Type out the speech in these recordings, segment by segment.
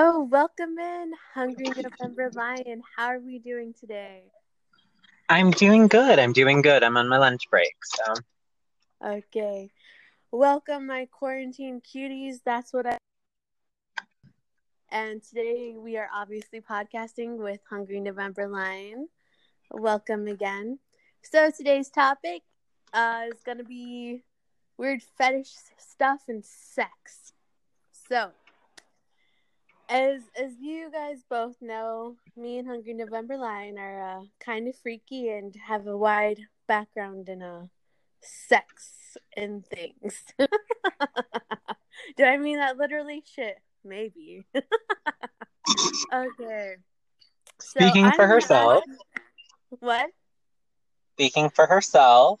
Oh, welcome in, Hungry November Lion. How are we doing today? I'm doing good. I'm doing good. I'm on my lunch break, so. Okay. Welcome, my quarantine cuties. That's what I. And today we are obviously podcasting with Hungry November Lion. Welcome again. So today's topic uh, is going to be weird fetish stuff and sex. So, as as you guys both know, me and Hungry November Lion are uh, kind of freaky and have a wide background in uh, sex and things. Do I mean that literally? Shit, maybe. okay. So Speaking I'm for herself. What? Speaking for herself.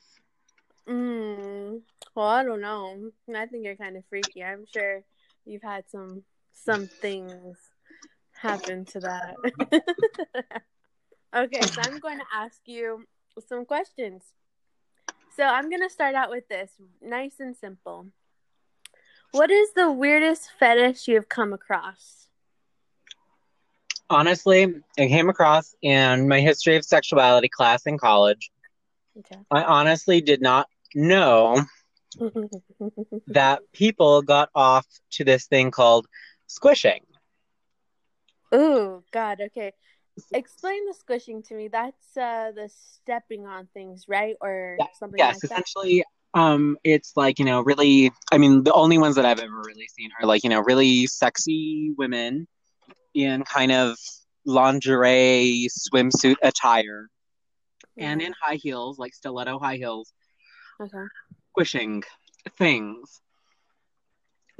Mm, well, I don't know. I think you're kind of freaky. I'm sure you've had some some things happen to that. okay, so I'm going to ask you some questions. So I'm going to start out with this, nice and simple. What is the weirdest fetish you have come across? Honestly, I came across in my history of sexuality class in college. Okay. I honestly did not know that people got off to this thing called squishing. Ooh, God. Okay. Explain the squishing to me. That's uh the stepping on things, right? Or Yeah, something Yes, like that. essentially, um, it's like, you know, really, I mean, the only ones that I've ever really seen are like, you know, really sexy women in kind of lingerie swimsuit attire and in high heels, like stiletto high heels, Okay. squishing things.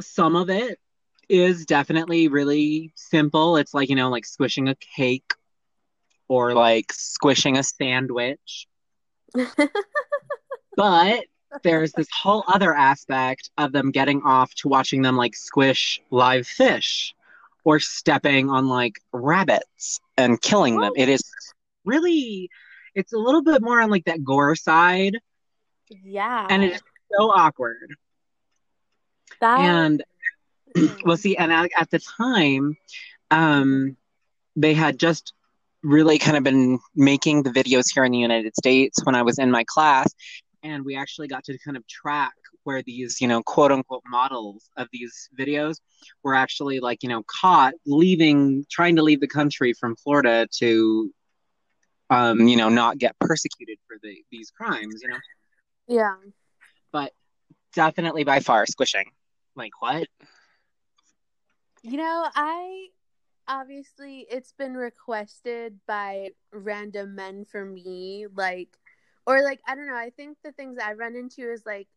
Some of it is definitely really simple. It's like, you know, like squishing a cake or like squishing a sandwich. But there's this whole other aspect of them getting off to watching them like squish live fish or stepping on like rabbits and killing them. It is really, it's a little bit more on like that gore side yeah. and it is so awkward. that And well, see, and at, at the time, um, they had just really kind of been making the videos here in the United States when I was in my class, and we actually got to kind of track where these, you know, quote unquote models of these videos were actually like, you know, caught leaving, trying to leave the country from Florida to, um, you know, not get persecuted for the, these crimes, you know, yeah. but definitely by far squishing. Like, what? You know, I obviously it's been requested by random men for me, like, or like I don't know. I think the things I run into is like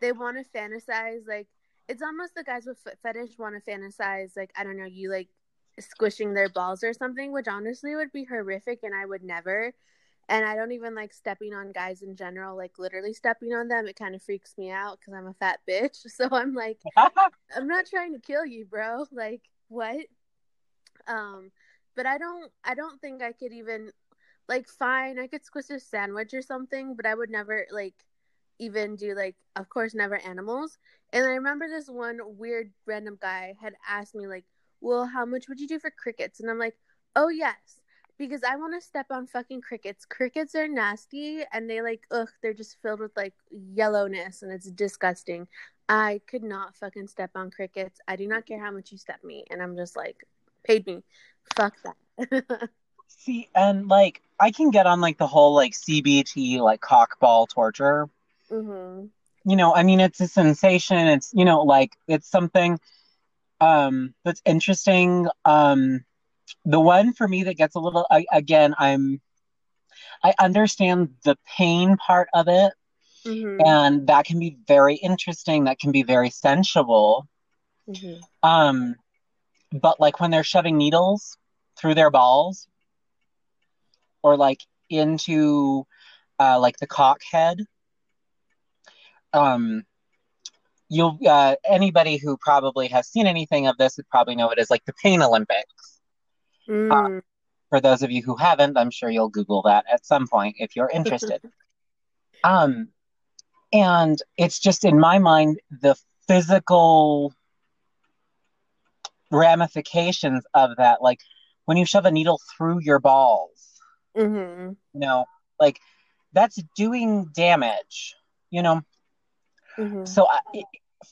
they want to fantasize, like it's almost the guys with foot fetish want to fantasize, like I don't know, you like squishing their balls or something, which honestly would be horrific, and I would never. And I don't even like stepping on guys in general, like literally stepping on them. It kind of freaks me out because I'm a fat bitch. So I'm like, I'm not trying to kill you, bro. Like what? Um, but I don't I don't think I could even like fine, I could squish a sandwich or something, but I would never like even do like of course never animals. And I remember this one weird random guy had asked me like, "Well, how much would you do for crickets?" And I'm like, "Oh, yes." Because I want to step on fucking crickets. Crickets are nasty and they like ugh, they're just filled with like yellowness and it's disgusting. I could not fucking step on crickets. I do not care how much you step me. And I'm just like, paid me. Fuck that. See, and like I can get on like the whole like CBT like cockball torture. hmm You know, I mean it's a sensation. It's you know like it's something um that's interesting. Um the one for me that gets a little I, again I'm I understand the pain part of it hmm and that can be very interesting. That can be very sensual. hmm Um but like when they're shoving needles through their balls or like into uh, like the cock head. Um, you'll uh, anybody who probably has seen anything of this would probably know it as like the Pain Olympics. Mm. For those of you who haven't, I'm sure you'll Google that at some point if you're interested. um, and it's just in my mind the physical ramifications of that. Like when you shove a needle through your balls, mm-hmm. you know, like that's doing damage, you know. Mm-hmm. So, I,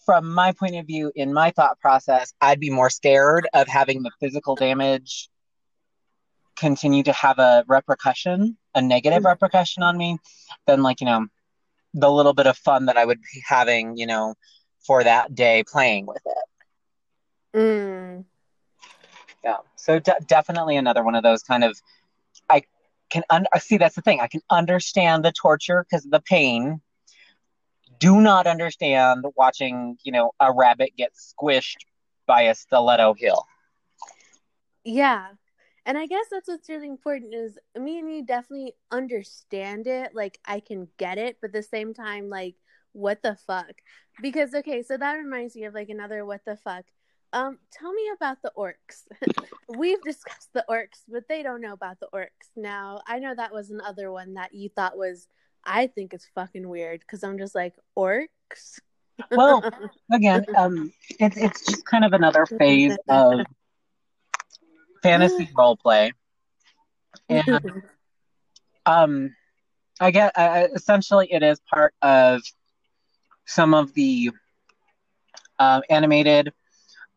from my point of view, in my thought process, I'd be more scared of having the physical damage continue to have a repercussion, a negative Mm-hmm. repercussion on me, than like, you know, the little bit of fun that I would be having, you know, for that day playing with it. Mm. Yeah. So de- definitely another one of those kind of I can un- see that's the thing. I can understand the torture because of the pain. Do not understand watching, you know, a rabbit get squished by a stiletto hill. Yeah. And I guess that's what's really important is me and you definitely understand it. Like I can get it, but at the same time, like, what the fuck? Because okay, so that reminds me of like another what the fuck. Um, tell me about the orcs. We've discussed the orcs, but they don't know about the orcs. Now, I know that was another one that you thought was I think it's fucking weird because I'm just like orcs. Well, again, um, it's it's just kind of another phase of fantasy role play, and um, I get uh, essentially it is part of some of the uh, animated,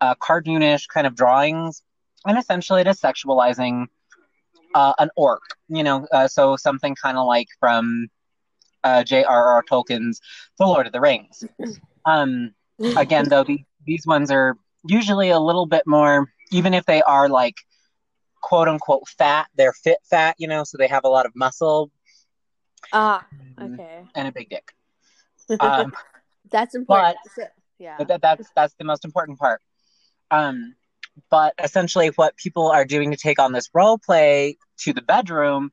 uh, cartoonish kind of drawings, and essentially it is sexualizing uh, an orc. You know, uh, so something kind of like from uh, J.R.R. Tolkien's The Lord of the Rings. Um, again, though, the, these ones are usually a little bit more, even if they are like quote unquote fat, they're fit fat, you know, so they have a lot of muscle ah, okay. and a big dick. Um, That's important. but- yeah. but that, that's that's the most important part. Um, but essentially, what people are doing to take on this role play to the bedroom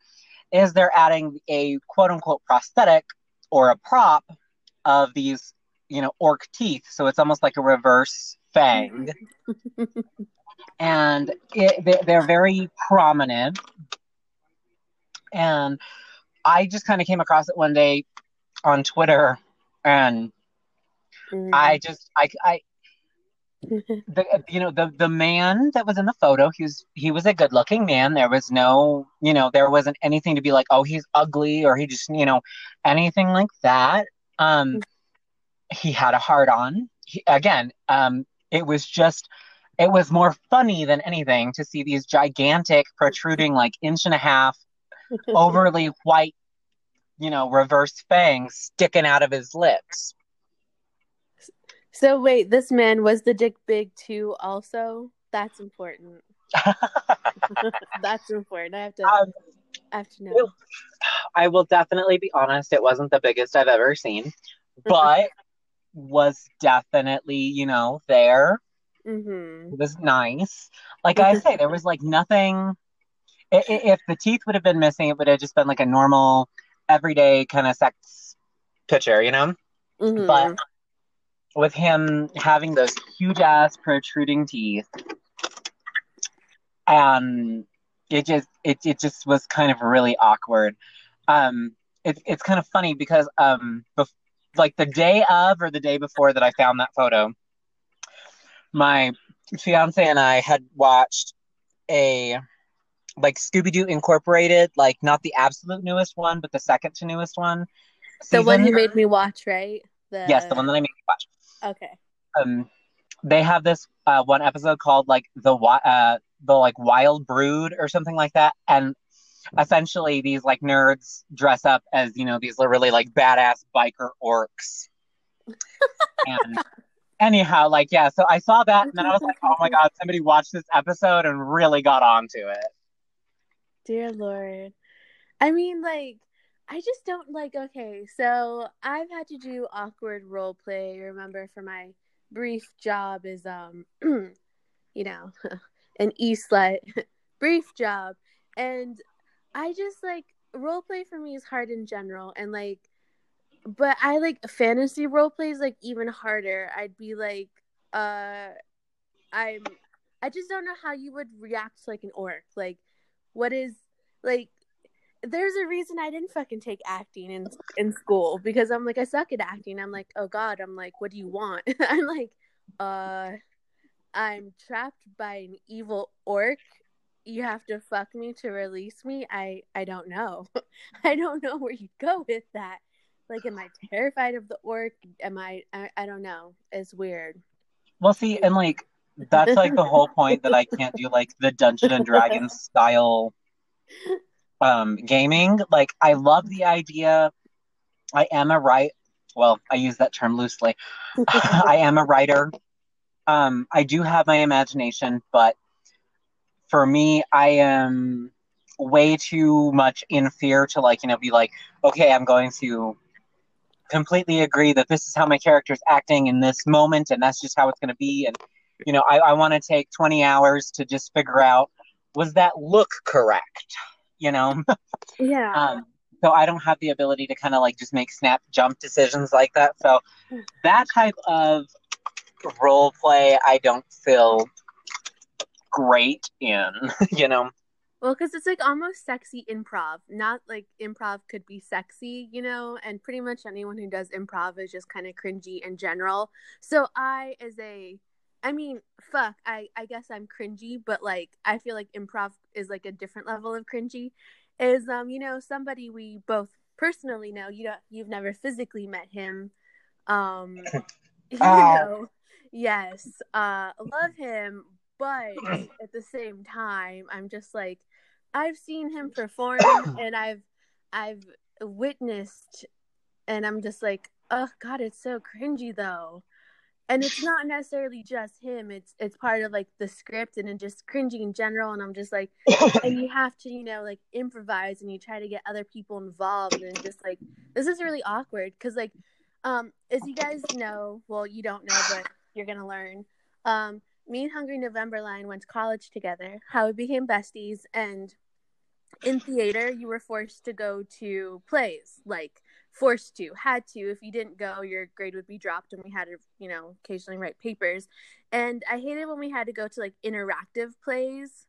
is they're adding a quote unquote prosthetic or a prop of these, you know, orc teeth. So it's almost like a reverse fang, and it, they, they're very prominent. And I just kind of came across it one day on Twitter, and Mm. I just I I the you know the the man that was in the photo he was he was a good looking man there was no you know there wasn't anything to be like oh he's ugly or he just you know anything like that um he had a heart on he, again um it was just it was more funny than anything to see these gigantic protruding like inch and a half overly white you know reverse fangs sticking out of his lips So wait, this man was the dick big too also? That's important. That's important. I have to um, I have to know. I will definitely be honest, it wasn't the biggest I've ever seen, but was definitely, you know, there. Mhm. It was nice. Like I say, there was like nothing. If the teeth would have been missing, it would have just been like a normal, everyday kind of sex picture, you know? Mhm. But with him having those huge ass protruding teeth, and it just it it just was kind of really awkward. Um, it's it's kind of funny because um, bef- like the day of or the day before that I found that photo, my fiance and I had watched a like Scooby Doo Incorporated, like not the absolute newest one, but the second to newest one. the one season. you made me watch, right? The Yes, the one that I made you watch. Okay. um they have this uh one episode called like the uh the like wild brood or something like that and essentially these like nerds dress up as you know these really like badass biker orcs and anyhow like yeah so i saw that and then i was like oh my god somebody watched this episode and really got onto it Dear Lord. I mean, like, I just don't like. Okay, so I've had to do awkward role play. Remember, for my brief job is um, you know, an e slut brief job, and I just like role play for me is hard in general, and like, but I like fantasy role plays like even harder. I'd be like, uh, I'm, I just don't know how you would react to like an orc, like what is like there's a reason I didn't fucking take acting in in school because I'm like I suck at acting. I'm like, oh god, I'm like, what do you want? I'm like, uh I'm trapped by an evil orc. You have to fuck me to release me. I I don't know. I don't know where you go with that. Like, am I terrified of the orc? Am I? I, I don't know. It's weird. Well, see, and like that's like the whole point that I can't do like the Dungeon and Dragons style um gaming. Like I love the idea. I am a right well, I use that term loosely. I am a writer. Um I do have my imagination, but for me I am way too much in fear to like, you know, be like, okay, I'm going to completely agree that this is how my character is acting in this moment and that's just how it's going to be and you know i, I want to take 20 hours to just figure out was that look correct you know? Yeah. Um, so i don't have the ability to kind of like just make snap jump decisions like that so that type of role play i don't feel great in you know well, because it's like almost sexy improv. Not like improv could be sexy, you know, and pretty much anyone who does improv is just kind of cringy in general. So I, as a, I mean, fuck, I, I guess I'm cringy, but like I feel like improv is like a different level of cringy. Is um, you know, somebody we both personally know. You don't, you've never physically met him. Um, you know, yes, uh, love him, but at the same time, I'm just like I've seen him perform and I've I've witnessed and I'm just like, oh god, it's so cringy though. And it's not necessarily just him, it's it's part of like the script and just cringy in general. And I'm just like and you have to, you know, like improvise and you try to get other people involved and just like this is really awkward because like um as you guys know, well you don't know, but you're gonna learn. Um me and Hungry November Lion went to college together, how we became besties, and in theater you were forced to go to plays like forced to had to. If you didn't go your grade would be dropped and we had to you know occasionally write papers. And i hated when we had to go to like interactive plays.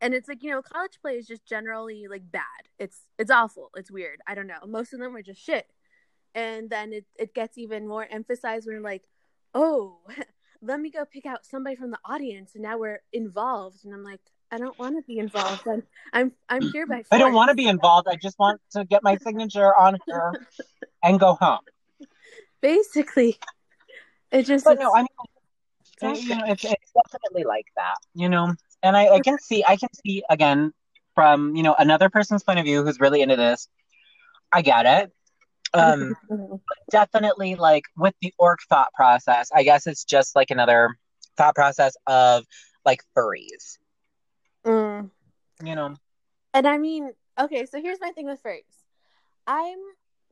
And it's like you know college play is just generally like bad. It's it's awful. It's weird. I don't know. Most of them are just shit. And then it, it gets even more emphasized when like oh let me go pick out somebody from the audience and now we're involved. And i'm like I don't want to be involved. I'm I'm I'm here by. Force. I don't want to be involved. I just want to get my signature on her and go home. Basically, it just. But no, I mean, you know, it's, it's definitely like that, you know. And I, I can see, I can see again from you know another person's point of view who's really into this. I get it. Um, definitely, like with the orc thought process, I guess it's just like another thought process of like furries. You know. And I mean, okay, so here's my thing with furries. I'm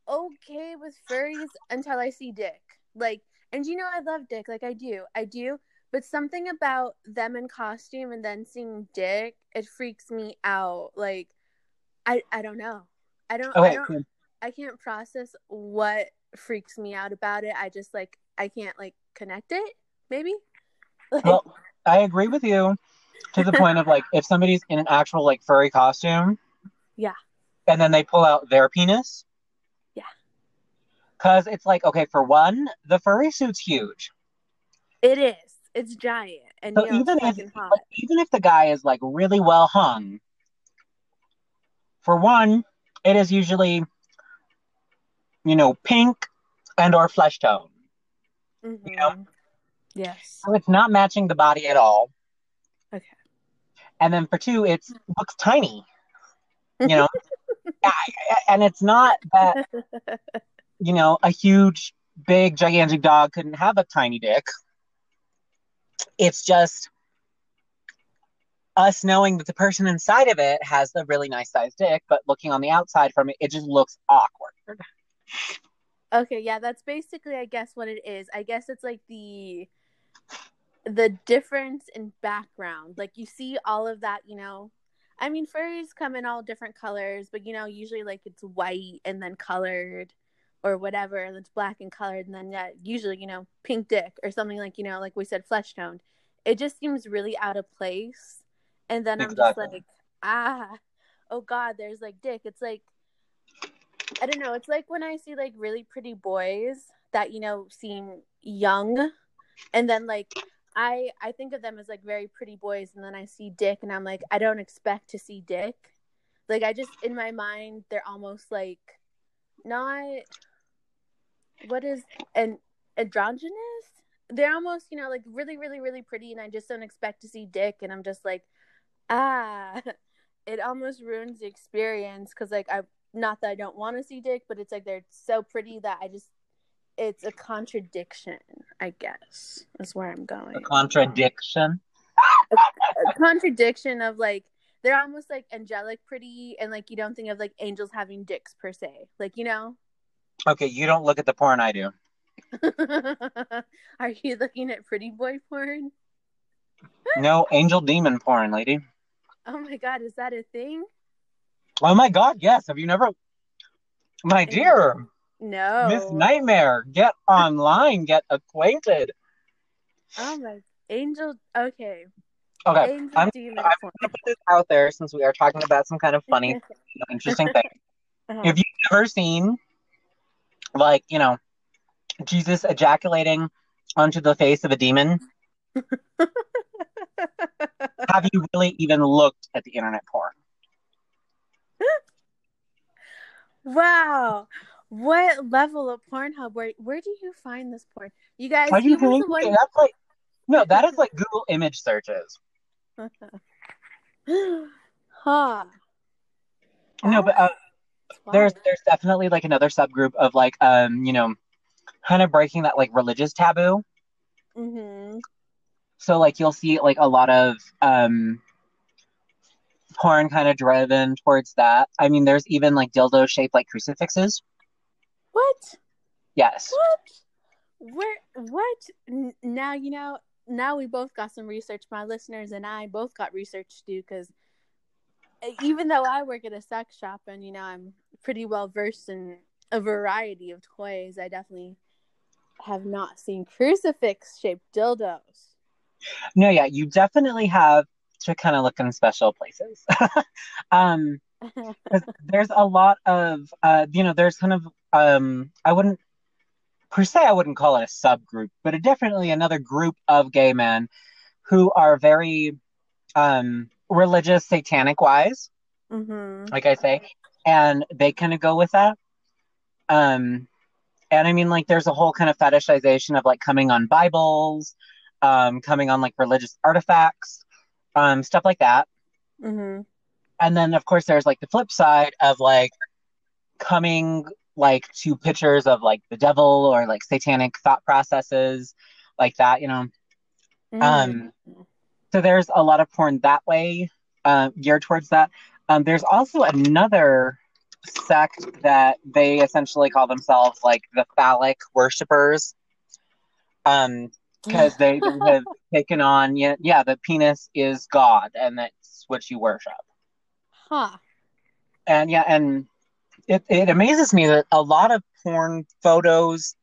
okay with furries until I see dick. Like, and you know, I love dick. Like, I do. I do. But something about them in costume and then seeing dick, it freaks me out. Like, I I don't know. I don't. Okay, I don't. I can't process what freaks me out about it. I just like I can't like connect it. Maybe. Like, well, I agree with you to the point of like if somebody's in an actual like furry costume yeah. and then they pull out their penis yeah. Because it's like okay for one the furry suit's huge. It is. It's giant. And so you know, even if like, even if the guy is like really well hung for one it is usually you know pink and or flesh tone. Mm-hmm. you know? Yes. So it's not matching the body at all. And then for two, it hmm. looks tiny. You know, and it's not that you know a huge, big, gigantic dog couldn't have a tiny dick. It's just us knowing that the person inside of it has a really nice sized dick, but looking on the outside from it, it just looks awkward. Okay, yeah, that's basically, I guess, what it is. I guess it's like the the difference in background. Like you see all of that, you know. I mean, furries come in all different colors, but you know, usually like it's white and then colored or whatever, and it's black and colored, and then yeah, usually you know, pink dick or something like you know, like we said, flesh toned. It just seems really out of place. And then exactly. I'm just like, ah, oh god, there's like dick. It's like I don't know. It's like when I see like really pretty boys that you know seem young, and then like I I think of them as like very pretty boys, and then I see Dick, and I'm like, I don't expect to see Dick. Like I just in my mind, they're almost like not what is an androgynous. They're almost you know like really really really pretty, and I just don't expect to see Dick, and I'm just like, ah, it almost ruins the experience because like I not that I don't want to see Dick, but it's like they're so pretty that I just it's a contradiction, I guess. Is where I'm going. A contradiction. A, a contradiction of like they're almost like angelic pretty and like you don't think of like angels having dicks per se. Like, you know? Okay, you don't look at the porn I do. Are you looking at pretty boy porn? no, angel demon porn, lady. Oh my god, is that a thing? Oh my god, yes. Have you never My dear. No. Miss Nightmare, get online, get acquainted. Oh my angel okay. Okay. Angel I'm, I'm gonna put this out there since we are talking about some kind of funny, interesting thing. Uh-huh. If you've ever seen like, you know, Jesus ejaculating onto the face of a demon, have you really even looked at the internet porn? Wow. What level of Pornhub? Where where do you find this porn? You guys, Are you one... That's like no, that is like Google image searches. huh. No, but uh, there's there's definitely like another subgroup of like um you know, kind of breaking that like religious taboo. Mm-hmm. So like you'll see like a lot of um porn kind of driven towards that. I mean, there's even like dildo shaped like crucifixes. What? Yes. What? Where? What? Now you know. Now we both got some research. My listeners and I both got research to do because even though I work at a sex shop and you know I'm pretty well versed in a variety of toys, I definitely have not seen crucifix shaped dildos. No, yeah, you definitely have to kind of look in special places. um, there's a lot of, uh, you know, there's kind of um, I wouldn't per se I wouldn't call it a subgroup, but a, definitely another group of gay men who are very um, religious, satanic wise, mm-hmm. like I say, and they kind of go with that. Um, and I mean, like, there's a whole kind of fetishization of like coming on Bibles, um, coming on like religious artifacts, um, stuff like that. Mm-hmm. And then, of course, there's like the flip side of like coming like to pictures of like the devil or like satanic thought processes like that you know? Mm. um so there's a lot of porn that way uh, geared towards that. Um there's also another sect that they essentially call themselves like the phallic worshippers um because they, they have taken on yeah yeah the penis is god and that's what you worship huh. And yeah and it, it amazes me that a lot of porn photos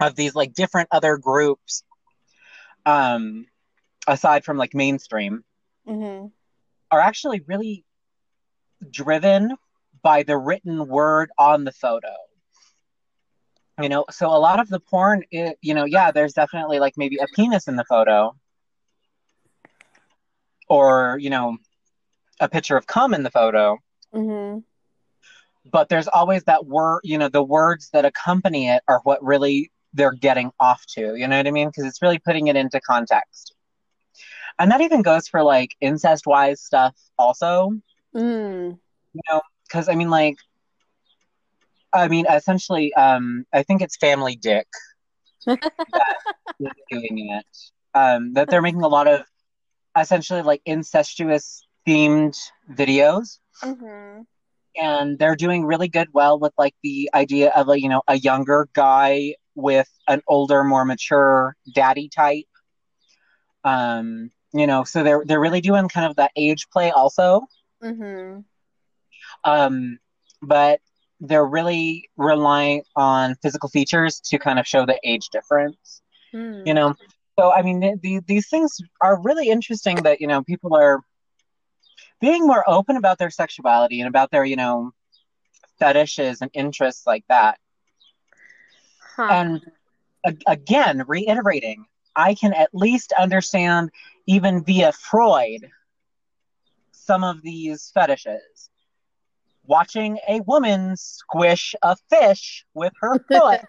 of these like different other groups um aside from like mainstream mm-hmm. are actually really driven by the written word on the photo. You know so a lot of the porn it, you know yeah there's definitely like maybe a penis in the photo. Or you know a picture of cum in the photo mm-hmm. but there's always that word you know the words that accompany it are what really they're getting off to you know what i mean? Because it's really putting it into context. And that even goes for like incest wise stuff also. Mm. you know because i mean like i mean essentially um i think it's family dick that is doing it. Um that they're making a lot of essentially like incestuous themed videos. Mm-hmm. And they're doing really good well with like the idea of a you know a younger guy with an older more mature daddy type. Um you know so they're they're really doing kind of that age play also. Mm-hmm. um but they're really relying on physical features to kind of show the age difference mm. you know? So i mean the, these things are really interesting that you know people are being more open about their sexuality and about their, you know, fetishes and interests like that. Huh. And a- again, reiterating, I can at least understand, even via Freud, some of these fetishes. Watching a woman squish a fish with her foot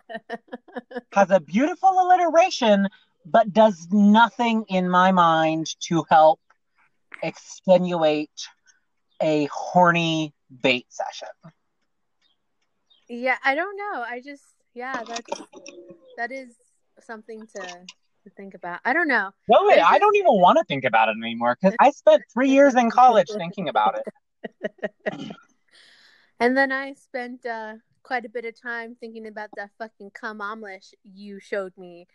has a beautiful alliteration, but does nothing in my mind to help extenuate a horny bait session. Yeah, I don't know. I just yeah, that's that is something to to think about. I don't know. No, wait, I don't even want to think about it anymore because I spent three years in college thinking about it. and then I spent uh, quite a bit of time thinking about that fucking cum omelet you showed me.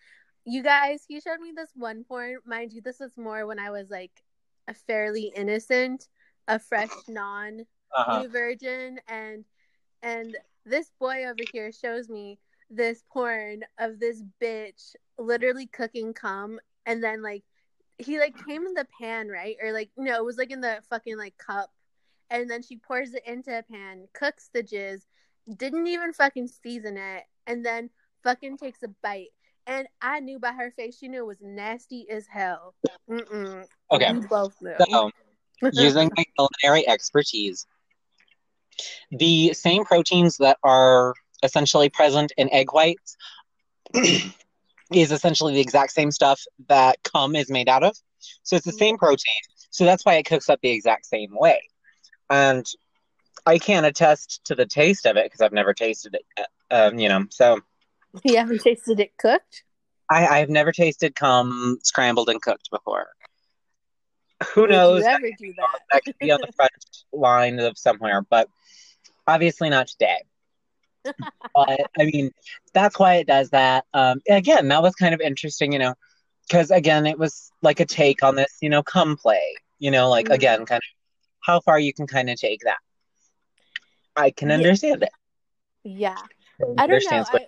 You guys, you showed me this one porn. Mind you, this was more when I was like a fairly innocent, a fresh non uh-huh. virgin, and and this boy over here shows me this porn of this bitch literally cooking cum and then like he like came in the pan right? Or like no it was like in the fucking like cup. And then she pours it into a pan cooks the jizz didn't even fucking season it and then fucking takes a bite and I knew by her face she knew it was nasty as hell. Mm-mm. Okay, we both knew. So, using my culinary expertise, the same proteins that are essentially present in egg whites is essentially the exact same stuff that cum is made out of. So it's the same protein. So that's why it cooks up the exact same way. And I can't attest to the taste of it because I've never tasted it. Um, you know, so you haven't tasted it cooked. I, I've never tasted cum scrambled and cooked before. Who Would knows? Ever do that? that could be on the front line of somewhere, but obviously not today but I mean, that's why it does that. Um, again, that was kind of interesting, you know, because again, it was like a take on this, you know, come play, you know, like mm-hmm. again, kind of how far you can kind of take that. I can understand yeah. it. Yeah, I don't know. I,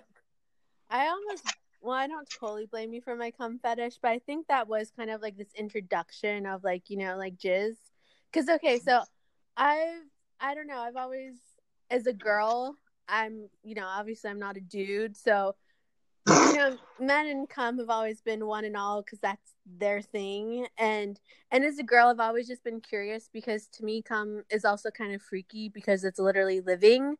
I almost well, I don't totally blame you for my cum fetish, but I think that was kind of like this introduction of like you know like jizz. Because okay, so I've I don't know. I've always as a girl I'm, you know, obviously I'm not a dude, so you know, men and cum have always been one and all because that's their thing. And and as a girl, I've always just been curious because to me, cum is also kind of freaky because it's literally living.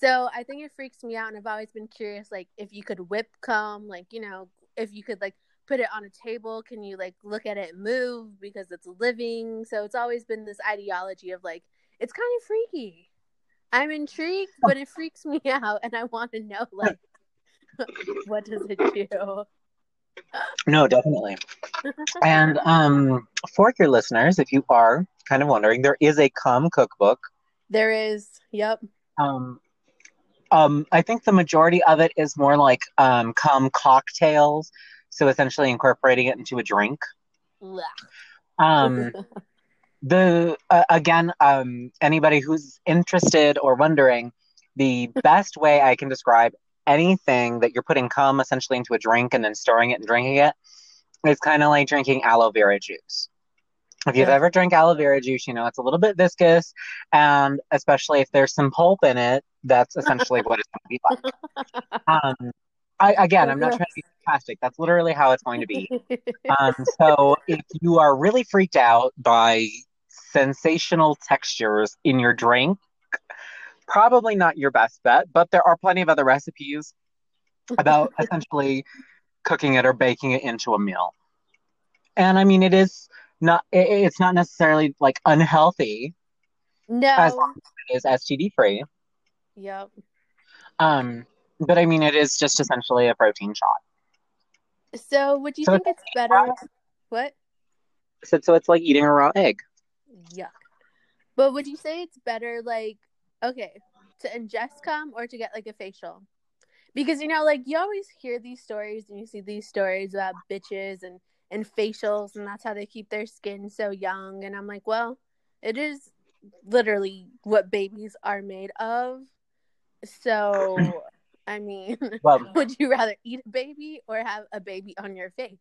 So I think it freaks me out, and I've always been curious, like if you could whip cum, like you know, if you could like put it on a table, can you like look at it move because it's living? So it's always been this ideology of like it's kind of freaky. I'm intrigued, but it freaks me out, and I want to know like what does it do? No, definitely. and um, for your listeners, if you are kind of wondering, there is a cum cookbook. There is. Yep. Um, um, I think the majority of it is more like um, cum cocktails, so essentially incorporating it into a drink. Um, the uh, again um, anybody who's interested or wondering the best way i can describe anything that you're putting cum essentially into a drink and then storing it and drinking it is kind of like drinking aloe vera juice if you've yeah. ever drank aloe vera juice you know it's a little bit viscous and especially if there's some pulp in it that's essentially what it's going to be like um, I, again, I'm not trying to be sarcastic. That's literally how it's going to be. Um, so if you are really freaked out by sensational textures in your drink, probably not your best bet, but there are plenty of other recipes about essentially cooking it or baking it into a meal. And I mean, it is not, it's not necessarily like unhealthy. No. As long as it is STD free. Yep. Um, but I mean, it is just essentially a protein shot. So, would you so think it's, it's better? What? So, so it's like eating a raw egg yuck. But would you say it's better, like, okay, to ingest cum or to get like a facial? Because you know, like you always hear these stories and you see these stories about bitches and and facials, and that's how they keep their skin so young. And I'm like, well, it is literally what babies are made of. So, I mean, well, would you rather eat a baby or have a baby on your face?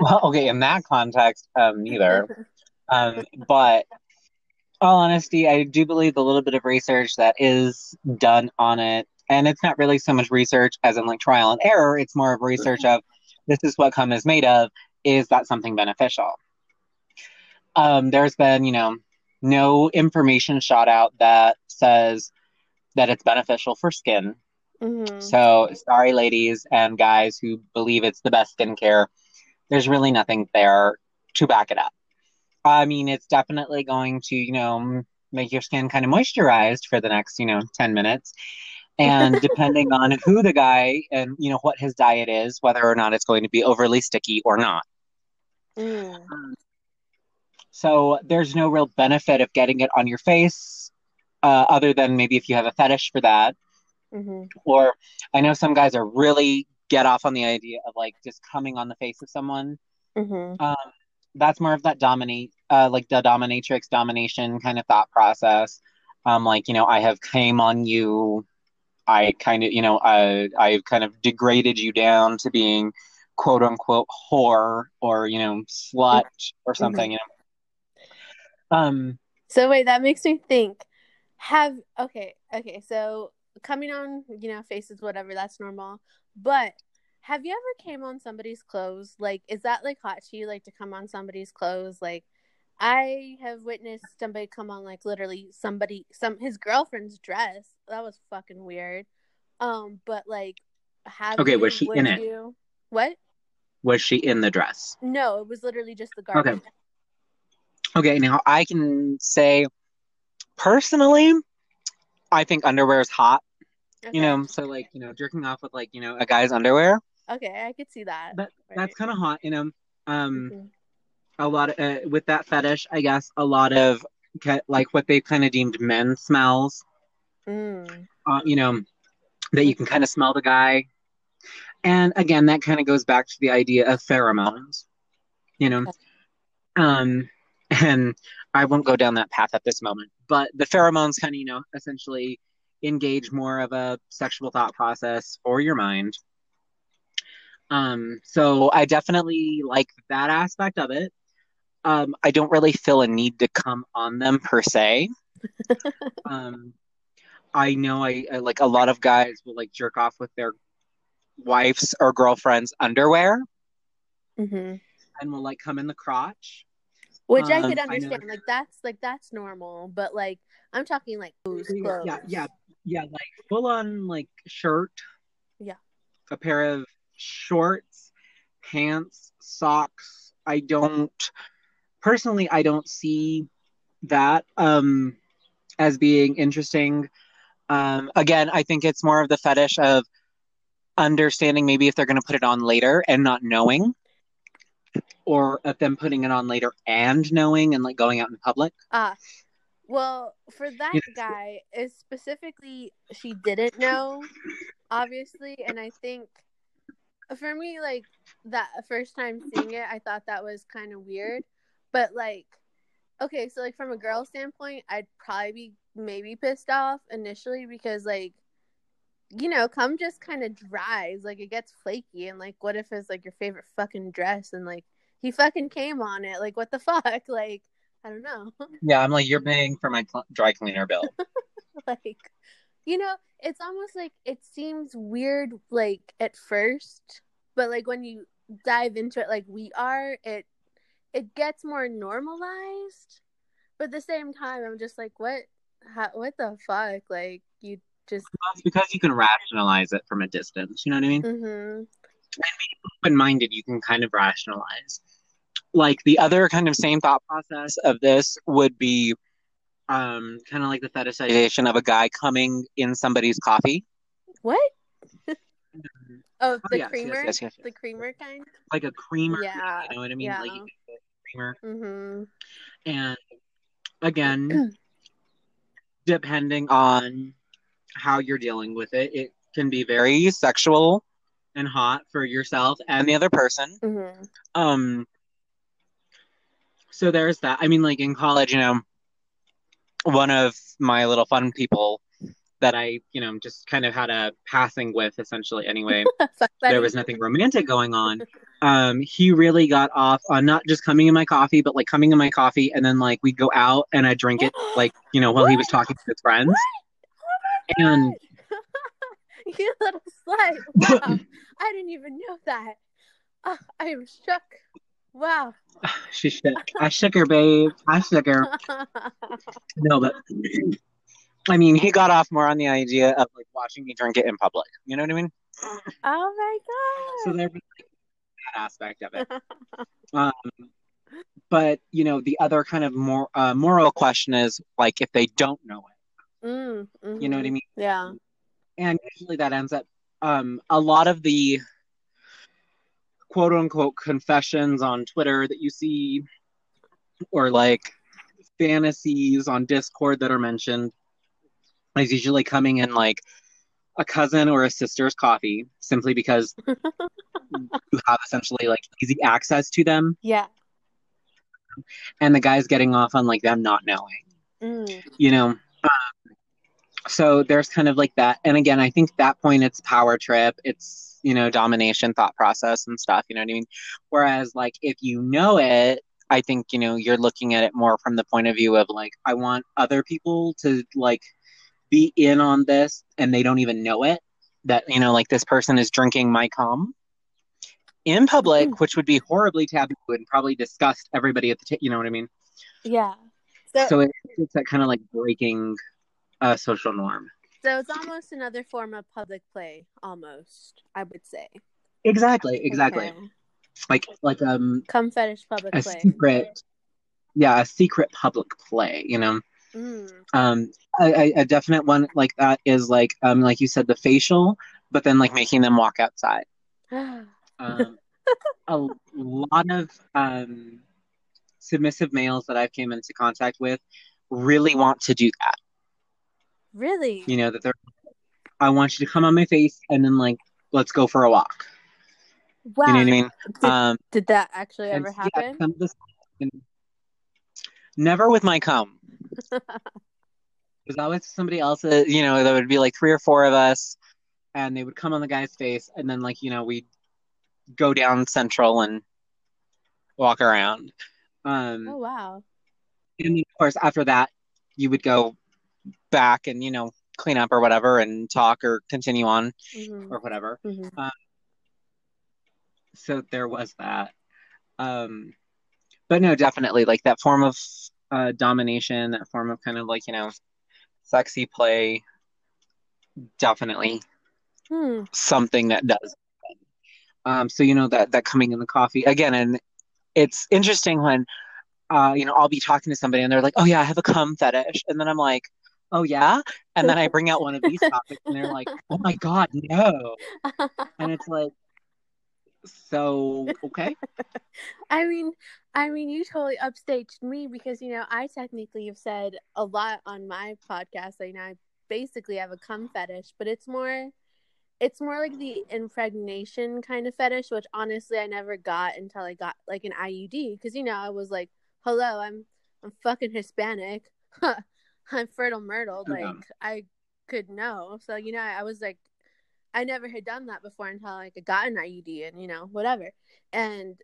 well, okay, in that context, um, neither. Um, but all honesty, I do believe the little bit of research that is done on it, and it's not really so much research as in like trial and error. It's more of research of this is what cum is made of. Is that something beneficial? Um, there's been, you know, no information shot out that says that it's beneficial for skin. Mm-hmm. So, sorry, ladies and guys who believe it's the best skincare. There's really nothing there to back it up. I mean, it's definitely going to, you know, make your skin kind of moisturized for the next, you know, 10 minutes. And depending on who the guy and, you know, what his diet is, whether or not it's going to be overly sticky or not. Mm. So there's no real benefit of getting it on your face, uh, other than maybe if you have a fetish for that. Mm-hmm. Or I know some guys are really get off on the idea of like just coming on the face of someone. Mm-hmm. Um, that's more of that dominate, uh, like the dominatrix domination kind of thought process. Um, like you know, I have came on you. I kind of, you know, uh, I've kind of degraded you down to being quote unquote whore or you know slut or mm-hmm. something. Mm-hmm. You know. Um. So wait, that makes me think. Have okay, okay. So coming on, you know, faces, whatever, that's normal. But have you ever came on somebody's clothes? Like, is that like hot to you? Like to come on somebody's clothes? Like, I have witnessed somebody come on like literally somebody some his girlfriend's dress. That was fucking weird. Um, but like, have okay, you, was she in it? You... What? Was she in the dress? No, it was literally just the garment. Okay. Okay, now I can say personally, I think underwear is hot. Okay. You know, so like you know, jerking off with like you know a guy's underwear. Okay, I could see that. That right. that's kind of hot, you know. Um, mm-hmm. A lot of uh, with that fetish, I guess a lot of like what they kind of deemed men smells. Mm. Uh, you know, that you can kind of smell the guy, and again, that kind of goes back to the idea of pheromones. You know, um, and I won't go down that path at this moment, but the pheromones kind of you know essentially engage more of a sexual thought process for your mind. Um, so I definitely like that aspect of it. Um, I don't really feel a need to come on them per se. um, I know I, I, like a lot of guys will like jerk off with their wife's or girlfriend's underwear, mm-hmm. and will like come in the crotch. Which um, I could understand. I like that's like that's normal, but like I'm talking like clothes. Yeah, yeah, yeah, like full on like shirt. Yeah. A pair of shorts, pants, socks. I don't personally I don't see that um as being interesting. Um again, I think it's more of the fetish of understanding maybe if they're going to put it on later and not knowing or of them putting it on later and knowing and like going out in public. Ah. Uh, well, for that guy, is specifically she didn't know, obviously, and I think for me, like that first time seeing it, I thought that was kind of weird. But like, okay, so like from a girl standpoint, I'd probably be maybe pissed off initially because like, you know, cum just kind of dries, like it gets flaky, and like, what if it's like your favorite fucking dress and like he fucking came on it, like what the fuck, like I don't know. Yeah, I'm like, you're paying for my cl- dry cleaner bill. like, you know, it's almost like it seems weird, like at first, but like when you dive into it, like we are, it it gets more normalized. But at the same time, I'm just like, what? How, what the fuck? Like, you just well, it's because you can rationalize it from a distance. You know what I mean? Mm-hmm. And being open minded, you can kind of rationalize like the other kind of same thought process of this would be um, kind of like the fetishization of a guy coming in somebody's coffee. What? oh, the oh, yes, creamer, yes, yes, the creamer kind. Like a creamer, yeah. You know what I mean? Yeah. Like creamer. Mm-hmm. And again, depending on how you're dealing with it, it can be very sexual and hot for yourself and the other person. Mm-hmm. Um, so there's that. I mean, like in college, you know, one of my little fun people that I, you know, just kind of had a passing with essentially anyway. there was nothing romantic going on. Um, he really got off on not just coming in my coffee, but like coming in my coffee and then like we'd go out and I'd drink it like, you know, while what? he was talking to his friends. Oh and you little slut. Wow. I didn't even know that. Oh, I am shook. Wow. she shook. I shook her, babe. I shook her. no, but I mean, he got off more on the idea of like watching me drink it in public. You know what I mean? Oh my god. So there's like, that aspect of it. um, but you know, the other kind of more uh, moral question is like if they don't know it. Mm, You know what I mhm. mean? Yeah. And usually that ends up um, a lot of the quote unquote confessions on Twitter that you see, or like fantasies on Discord that are mentioned, is usually coming in like a cousin or a sister's coffee simply because you have essentially like easy access to them, Yeah. and the guy's getting off on like them not knowing. Mm. you know um, so there's kind of like that and again i think that point it's power trip it's you know domination thought process and stuff you know what i mean whereas like if you know it i think you know you're looking at it more from the point of view of like i want other people to like be in on this and they don't even know it that you know like this person is drinking my cum in public which would be horribly taboo and probably disgust everybody at the ta- you know what i mean Yeah. So, so it, it's that kind of like breaking a social norm. so it's almost another form of public play, almost, I would say. Exactly, exactly. Okay. Like like um Come fetish public a play. secret, yeah, a secret public play. You know, Mm. um, a, definite one like that is like um like you said the facial, but then like making them walk outside. Um, a lot of um submissive males that I've came into contact with really want to do that. really? You know that they're. I want you to come on my face and then like let's go for a walk. Wow. You know what I mean? Did, Um, did that actually ever yeah, happen? this- never with my cum. There's always somebody else, uh, you know, there would be like three or four of us, and they would come on the guy's face, and then like you know we'd go down Central and walk around. Um, oh wow. and then, of course after that, you would go back and you know clean up or whatever, and talk or continue on hmm or whatever. hmm so there was that um but no definitely like that form of uh domination that form of kind of like you know sexy play definitely Hmm. something that does um so you know that that coming in the coffee again and it's interesting when uh you know I'll be talking to somebody and they're like oh yeah I have a cum fetish and then I'm like oh yeah? And then I bring out one of these topics and they're like oh my god no. And it's like so okay I mean, I mean, you totally upstaged me because you know I technically have said a lot on my podcast. Like, you know, I basically have a cum fetish, but it's more, it's more like the impregnation kind of fetish, which honestly I never got until I got like an IUD because you know I was like, hello, I'm I'm fucking Hispanic, I'm fertile myrtle, like. I could know. So you know I was like, I never had done that before until like I got an IUD and you know whatever, and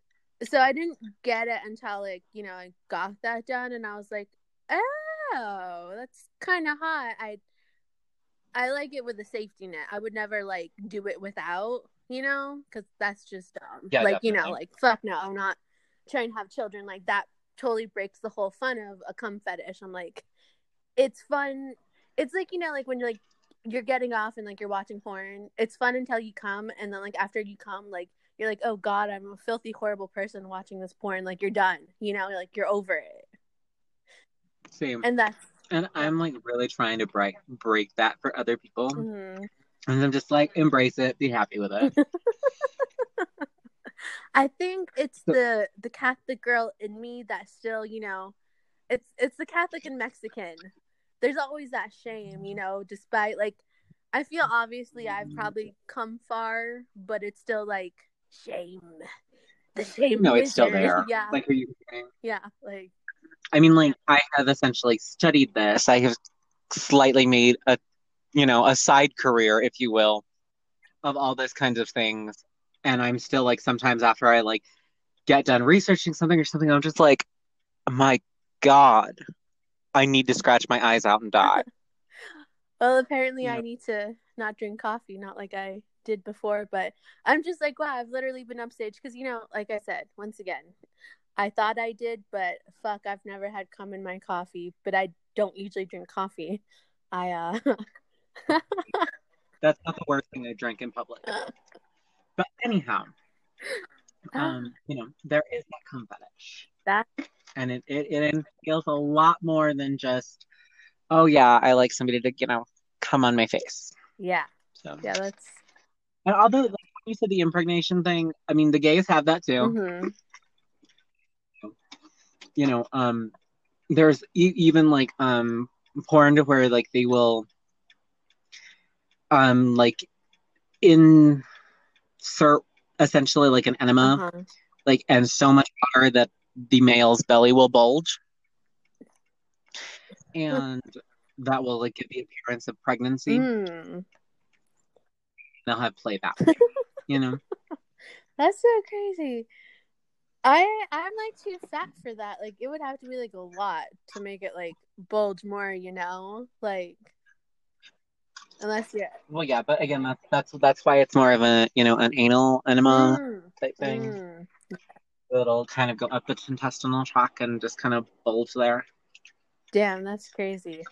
so I didn't get it until like you know I got that done and I was like, oh, that's kind of hot. I I like it with a safety net. I would never like do it without, you know, because that's just dumb. Yeah, like you know, like fuck no, I'm not trying to have children. Like that totally breaks the whole fun of a cum fetish. I'm like, it's fun. It's like you know, like when you're like you're getting off and like you're watching porn. It's fun until you come, and then like after you come, like you're like, oh god, I'm a filthy, horrible person watching this porn. Like you're done, you know, like you're over it, same and that's. and I'm like really trying to break break that for other people mhm. and I'm just like embrace it be happy with it I think it's So- the the Catholic girl in me that still, you know, it's it's the Catholic and Mexican. There's always that shame, you know, despite like I feel obviously I've mm-hmm. probably come far, but it's still like shame. The shame. no it's still there Yeah. like are you saying? yeah. Like I mean like I have essentially studied this I have slightly made a you know a side career if you will of all this kinds of things and I'm still like sometimes after I like get done researching something or something I'm just like oh my god I need to scratch my eyes out and die well apparently Yeah. I need to not drink coffee, not like I did before, but I'm just like, wow, I've literally been upstage because you know, like I said, once again, I thought I did, but fuck, I've never had cum in my coffee. But I don't usually drink coffee. I uh. That's not the worst thing I drink in public. But anyhow, Uh. um, you know, there is that cum fetish. That. And it, it, it entails a lot more than just oh yeah i like somebody to you know come on my face. Yeah, so. Yeah, that's and although like, you said the impregnation thing i mean the gays have that too. Mhm. you know um there's e- even like um porn to where like they will um like insert essentially like an enema. Uh-huh. like and so much water that the male's belly will bulge and that will like give the appearance of pregnancy Mm. they'll have playback you know That's so crazy. I I'm like too fat for that. Like it would have to be like a lot to make it like bulge more, you know? Like unless you're well yeah but again that's that's that's why it's more of a you know an anal enema Mm, type thing mm. It'll kind of go up the intestinal tract and just kind of bulge there Damn, that's crazy.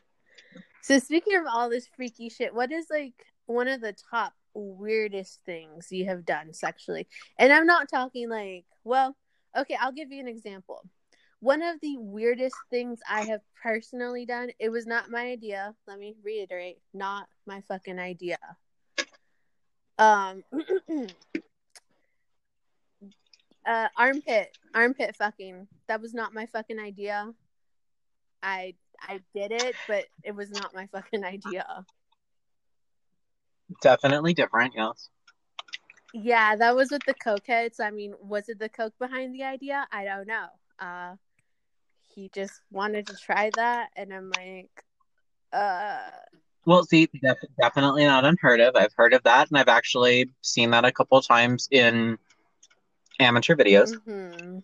So speaking of all this freaky shit, what is like one of the top weirdest things you have done sexually? And I'm not talking like, well, okay, I'll give you an example. One of the weirdest things I have personally done, it was not my idea. Let me reiterate, not my fucking idea. Um uh armpit armpit fucking. That was not my fucking idea. I I did it, but it was not my fucking idea. definitely different yes Yeah, that was with the cokeheads. I mean, was it the coke behind the idea? I don't know. Uh he just wanted to try that and I'm like uh well see def- definitely not unheard of i've heard of that and i've actually seen that a couple times in amateur videos mhm.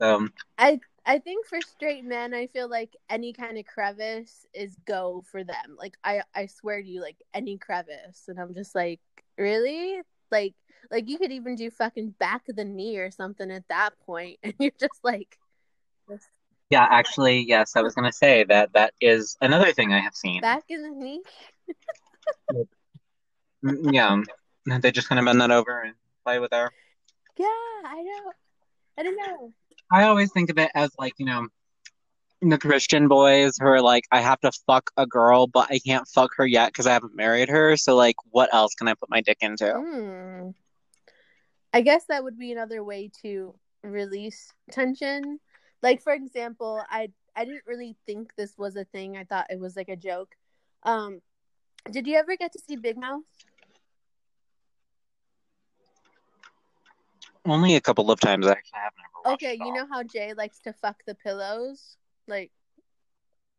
so I I think for straight men, I feel like any kind of crevice is go for them. Like I I swear to you, like any crevice, and I'm just like, really? Like like you could even do fucking back of the knee or something at that point, and you're just like, yeah actually yes i was going to say that that is another thing i have seen back of the knee. Mm, yeah they just kind of bend that over and play with her Yeah, I know. I don't know. I always think of it as like, you know, the Christian boys who are like, I have to fuck a girl, but I can't fuck her yet because I haven't married her. So, like, what else can I put my dick into? Hmm. I guess that would be another way to release tension. Like for example, I I didn't really think this was a thing. I thought it was like a joke. Um did you ever get to see Big Mouth? Only a couple of times actually. I haven't ever watched Okay, you know how Jay likes to fuck the pillows? Like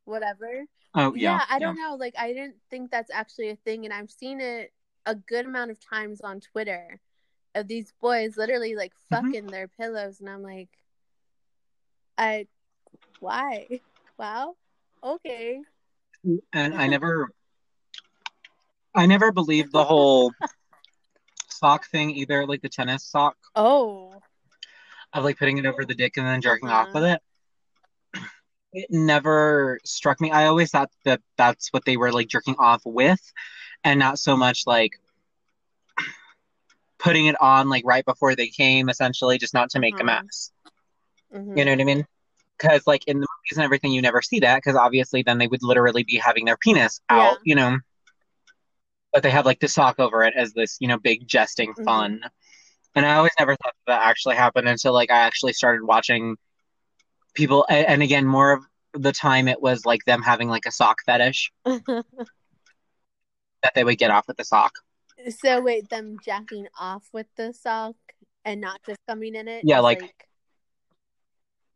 whatever. Oh, yeah. I don't know. Like I didn't think that's actually a thing and I've seen it a good amount of times on Twitter of these boys literally like Mhm. fucking their pillows and I'm like I why? Wow. Okay. And I never, I never believed the whole sock thing either, like the tennis sock Oh. of like putting it over the dick and then jerking Uh-huh. off with it. It never struck me. I always thought that that's what they were like jerking off with, and not so much like putting it on like right before they came, essentially, just not to make a Uh-huh. mess. Mhm. You know what I mean? Because like in the movies and everything, you never see that because obviously then they would literally be having their penis out, Yeah. you know. But they have like the sock over it as this, you know, big jesting Mhm. fun. And I always never thought that actually happened until like I actually started watching people, and, and again, more of the time it was like them having like a sock fetish that they would get off with the sock. so wait, them jacking off with the sock and not just coming in it? Yeah, just like-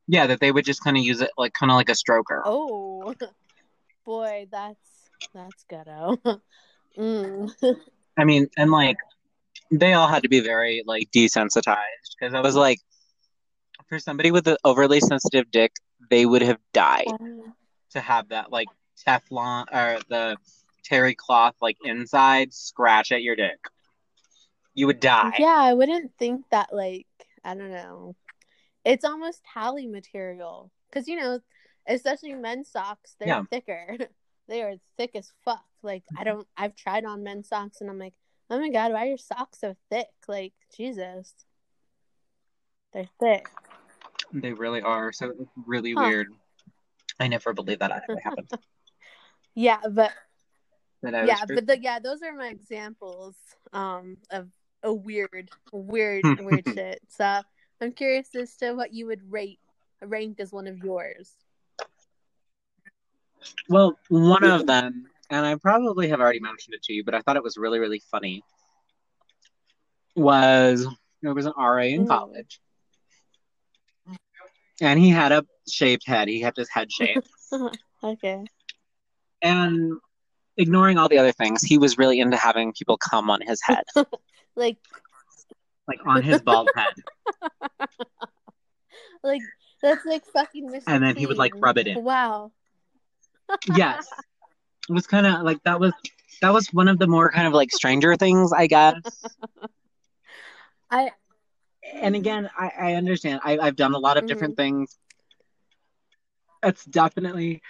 Yeah, that they would just kind of use it like kind of like a stroker. Oh boy, that's that's ghetto. mm. I mean, and like they all had to be very like desensitized because I was like, for somebody with an overly sensitive dick, they would have died to have that like Teflon or the terry cloth like inside scratch at your dick. You would die. Yeah, I wouldn't think that like I don't know. It's almost tally material because you know, especially men's socks, they're Yeah. thicker. they are thick as fuck. Like I don't. I've tried on men's socks and I'm like, oh my god, why are your socks so thick? Like Jesus, they're thick. They really are. So it's really Huh. weird. I never believed that actually happened. Yeah, but I yeah, but the, yeah, those are my examples um of a weird, weird, weird shit. So I'm curious as to what you would rate rank as one of yours. Well, one of them, and I probably have already mentioned it to you, but I thought it was really, really funny. Was there was an RA in Mm. college, and he had a shaved head. He had his head shaved, Okay. and ignoring all the other things, he was really into having people come on his head, Like like on his bald head, like that's like fucking Mr. and then he would like rub it in. Wow. Yes, it was kind of like that was that was one of the more kind of like stranger things, I guess. I and again, I, I understand. I, I've done a lot of mm-hmm. different things. That's definitely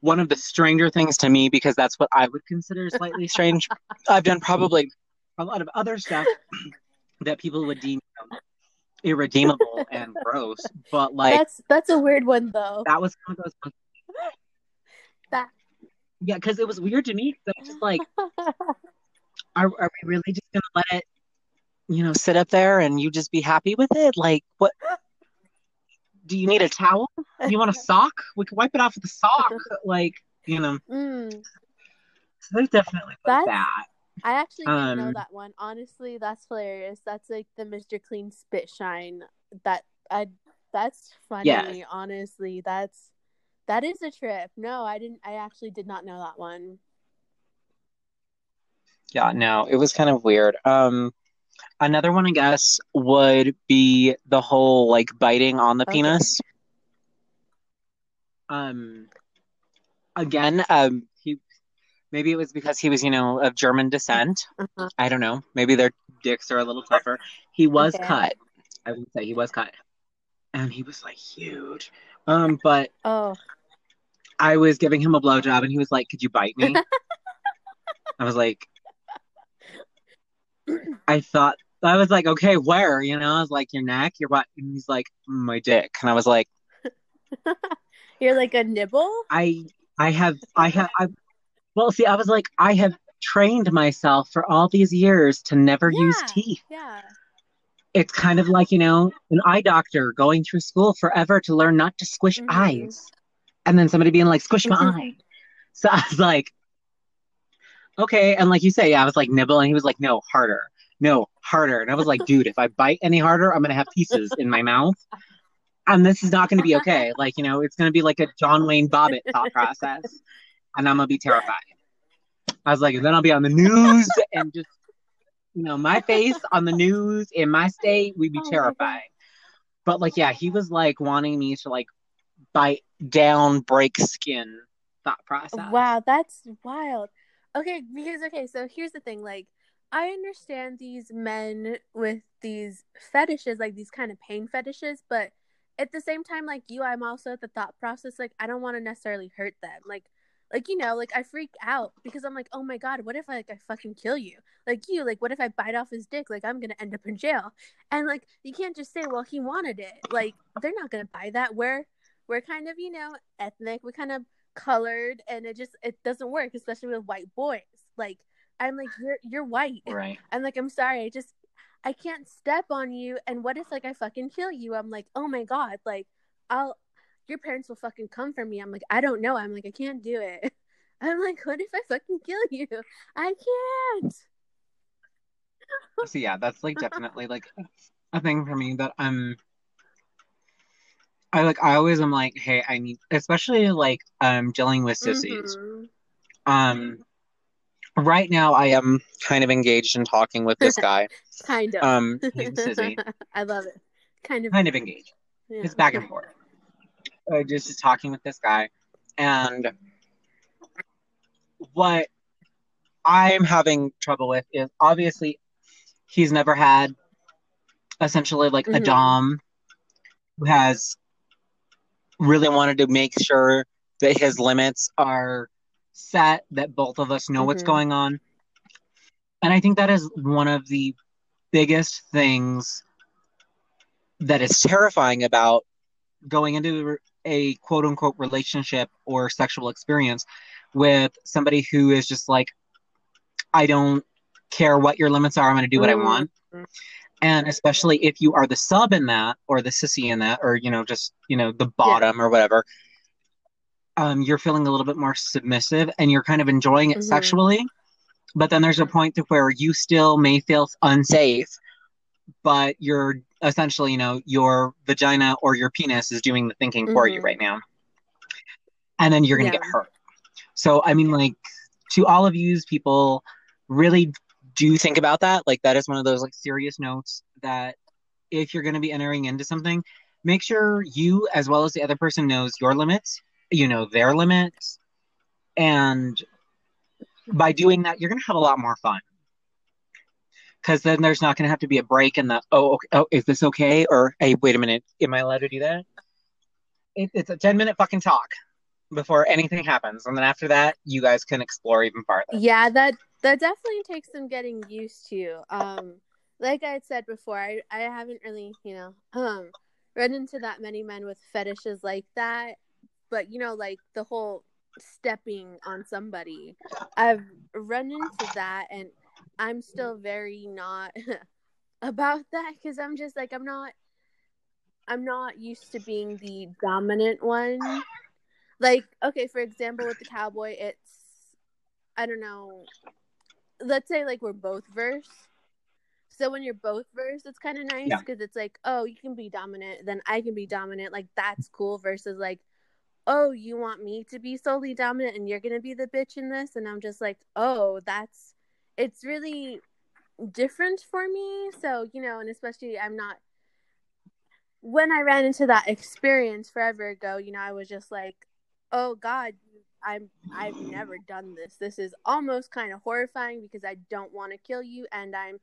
one of the stranger things to me because that's what I would consider slightly strange. I've done probably a lot of other stuff that people would deem irredeemable and gross, but like that's that's a weird one though. that was one of those. Yeah, because it was weird to me. I'm just like, are are we really just gonna let it, you know, sit up there and you just be happy with it? Like, what? Do you need a towel? You want a sock? We can wipe it off with a sock. Like, you know, mm, so there's definitely That's- that. I actually didn't know Um, that one. Honestly, that's hilarious. That's like the Mr. Clean spit shine. That I that's funny. Yes. Honestly, that's that is a trip. No, I didn't. I actually did not know that one. Yeah, no, it was kind of weird. Um, another one, I guess, would be the whole like biting on the Okay. penis. Um, again, um, he maybe it was because he was, you know, of German descent. Uh-huh. I don't know. Maybe their dicks are a little tougher. He was Okay. cut. I would say he was cut, and he was like huge. Um, but Oh, I was giving him a blowjob, and he was like, "Could you bite me?" I was like, I thought I was like, okay, where? You know, I was like, your neck, your butt, and he's like, my dick, and I was like, you're like a nibble. I, I have, I have, I. Well, see, I was like, I have trained myself for all these years to never use teeth. Yeah. It's kind of like you know, an eye doctor going through school forever to learn not to squish Mhm. eyes, and then somebody being like, squish my Mhm. eye. So I was like, okay. And like you say, yeah, I was like, nibble. And he was like, no, harder. No, harder. And I was like, dude, if I bite any harder, I'm going to have pieces in my mouth. And this is not going to be okay. Like, you know, it's going to be like a John Wayne Bobbitt thought process. And I'm going to be terrified. I was like, then I'll be on the news and just, you know, my face on the news in my state, we'd be Oh terrified. But like, yeah, he was like wanting me to like bite down, break skin thought process. Wow, that's wild. Okay, because okay, so here's the thing, like I understand these men with these fetishes, like these kind of pain fetishes, but at the same time, like you, I'm also at the thought process, like I don't want to necessarily hurt them. Like like you know, like I freak out because I'm like, oh my god, what if I like I fucking kill you? Like you, like what if I bite off his dick? Like I'm gonna end up in jail. And like you can't just say, well, he wanted it. Like they're not gonna buy that. We're we're kind of, you know, ethnic, we're kind of colored and it just it doesn't work, especially with white boys. Like I'm like, you're you're white. Right. I'm like, I'm sorry, I just I can't step on you and what if like I fucking kill you? I'm like, oh my god, like I'll your parents will fucking come for me. I'm like, I don't know. I'm like, I can't do it. I'm like, what if I fucking kill you? I can't. So yeah, that's like definitely like a thing for me that I'm I like I always am like, hey, I need especially like um dealing with sissies. Mhm. Um right now I am kind of engaged in talking with this guy. Kind of. Um sissy. I love it. Kind of. Kind of engaged. yeah. It's back and forth. Uh, just talking with this guy and what I'm having trouble with is obviously he's never had essentially like mm-hmm. a dom who has really wanted to make sure that his limits are set that both of us know mm-hmm. what's going on and i think that is one of the biggest things that is terrifying about going into a quote unquote relationship or sexual experience with somebody who is just like I don't care what your limits are. I'm going to do what mm-hmm. I want. And especially if you are the sub in that or the sissy in that or, you know, just, you know, the bottom yeah. or whatever, um, you're feeling a little bit more submissive and you're kind of enjoying it mm-hmm. sexually. But then there's a point to where you still may feel unsafe, but you're essentially, you know, your vagina or your penis is doing the thinking mm-hmm. for you mm-hmm. right now. And then you're going to yeah. get hurt. So, I mean, like, to all of you people really do think about that. Like that is one of those like serious notes that if you're going to be entering into something, make sure you as well as the other person knows your limits, you know their limits, and by doing that, you're going to have a lot more fun. Because then there's not going to have to be a break in the oh okay, oh is this okay or hey wait a minute am I allowed to do that? It, it's a ten minute fucking talk before anything happens, and then after that, you guys can explore even farther. Yeah, that that definitely takes some getting used to. Um, like I said before, I I haven't really you know um run into that many men with fetishes like that, but you know like the whole stepping on somebody, I've run into that, and I'm still very not about that because I'm just like I'm not. I'm not used to being the dominant one like, okay, for example, with the cowboy, it's I don't know. Let's say like we're both verse. So when you're both verse, it's kind of nice because yeah. it's like, oh, you can be dominant, then I can be dominant. Like that's cool. Versus like, oh, you want me to be solely dominant and you're gonna be the bitch in this, and I'm just like, oh, that's it's really different for me. So you know, and especially I'm not. When I ran into that experience forever ago, you know, I was just like, oh god i'm i've never done this. This is almost kind of horrifying because i don't want to kill you and i'm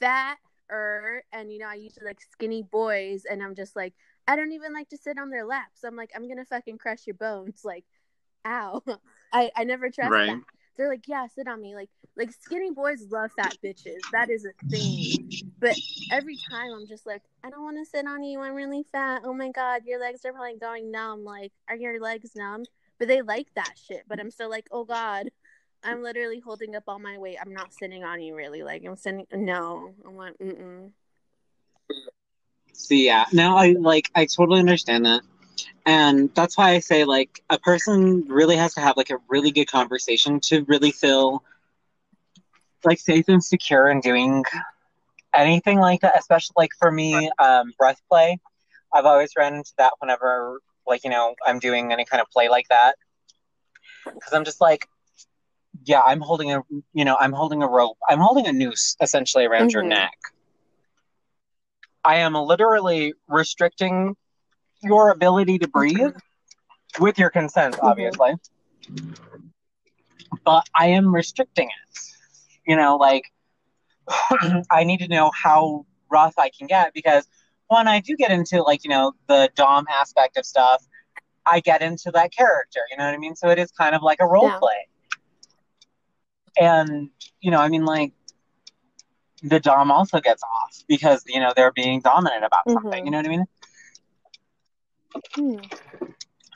fat er and you know i usually like skinny boys and i'm just like i don't even like to sit on their laps. I'm like i'm gonna fucking crush your bones. Like ow. I i never trust right. that. They're like yeah sit on me. Like like skinny boys love fat bitches. That is a thing. But every time i'm just like i don't want to sit on you. I'm really fat. Oh my god your legs are probably going numb. Like are your legs numb but they like that shit but i'm still like oh god i'm literally holding up all my weight. I'm not sitting on you really. Like i'm sitting no. I'm like mm-mm. See yeah. Now i like i totally understand that. And that's why I say like a person really has to have like a really good conversation to really feel like safe and secure in doing anything like that. Especially like for me, um, breath play. I've always run into that whenever like you know I'm doing any kind of play like that because I'm just like yeah I'm holding a you know I'm holding a rope I'm holding a noose essentially around mm-hmm. your neck. I am literally restricting your ability to breathe with your consent, mm-hmm. obviously. Mm-hmm. But I am restricting it. You know, like I need to know how rough I can get because when I do get into like, you know, the Dom aspect of stuff, I get into that character, you know what I mean? So it is kind of like a role yeah. play. And, you know, I mean like the Dom also gets off because, you know, they're being dominant about mm-hmm. something, you know what I mean? Hmm.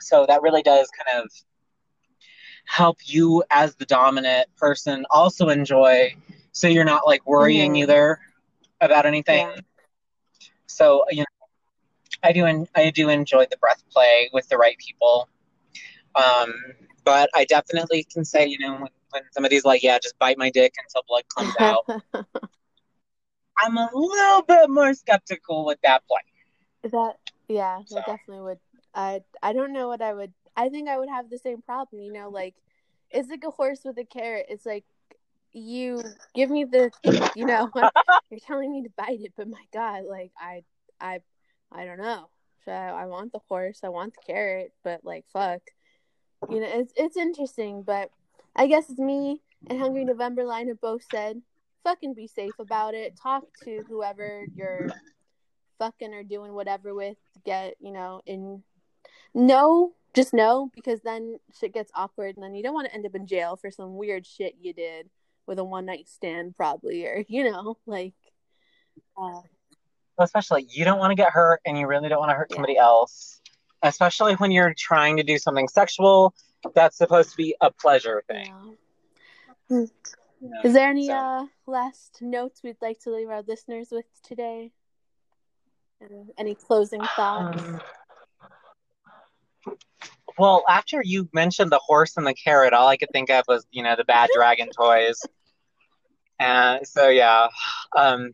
So that really does kind of help you as the dominant person also enjoy so you're not like worrying mm-hmm. either about anything. Yeah. So, you know, I do en- I do enjoy the breath play with the right people. Um, but I definitely can say, you know, when, when somebody's like, yeah, just bite my dick until blood comes out. I'm a little bit more skeptical with that play. That yeah, so. that definitely would. I I don't know what I would. I think I would have the same problem. You know, like it's like a horse with a carrot. It's like you give me the, you know, you're telling me to bite it, but my God, like I I I don't know. So I, want the horse. I want the carrot, but like fuck, you know, it's it's interesting. But I guess it's me and Hungry November Lion have both said, fucking be safe about it. Talk to whoever you're fucking or doing whatever with. Get, you know, in no, just no, because then shit gets awkward and then you don't want to end up in jail for some weird shit you did with a one night stand, probably, or, you know, like. Uh, especially you don't want to get hurt and you really don't want to hurt yeah. somebody else especially when you're trying to do something sexual that's supposed to be a pleasure thing yeah. Is there any so. uh, last notes we'd like to leave our listeners with today any closing thoughts um, well after you mentioned the horse and the carrot all i could think of was you know the bad dragon toys and so yeah um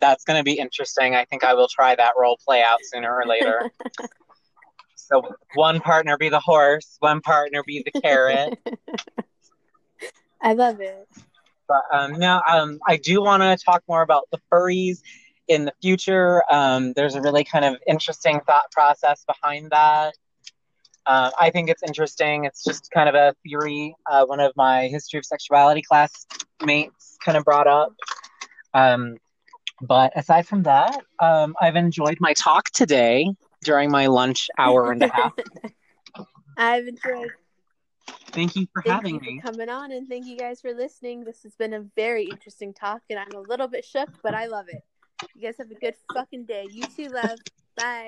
that's going to be interesting. I think I will try that role play out sooner or later. so one partner be the horse, one partner be the carrot. I love it. But um, no, um, I do want to talk more about the furries in the future. Um, there's a really kind of interesting thought process behind that. Uh, I think it's interesting. It's just kind of a theory uh, one of my history of sexuality classmates kind of brought up. Um, but aside from that, um, I've enjoyed my talk today during my lunch hour and a half. I've enjoyed. Thank you for thank having you me. For coming on, and thank you guys for listening. This has been a very interesting talk, and I'm a little bit shook, but I love it. You guys have a good fucking day. You too, love. Bye.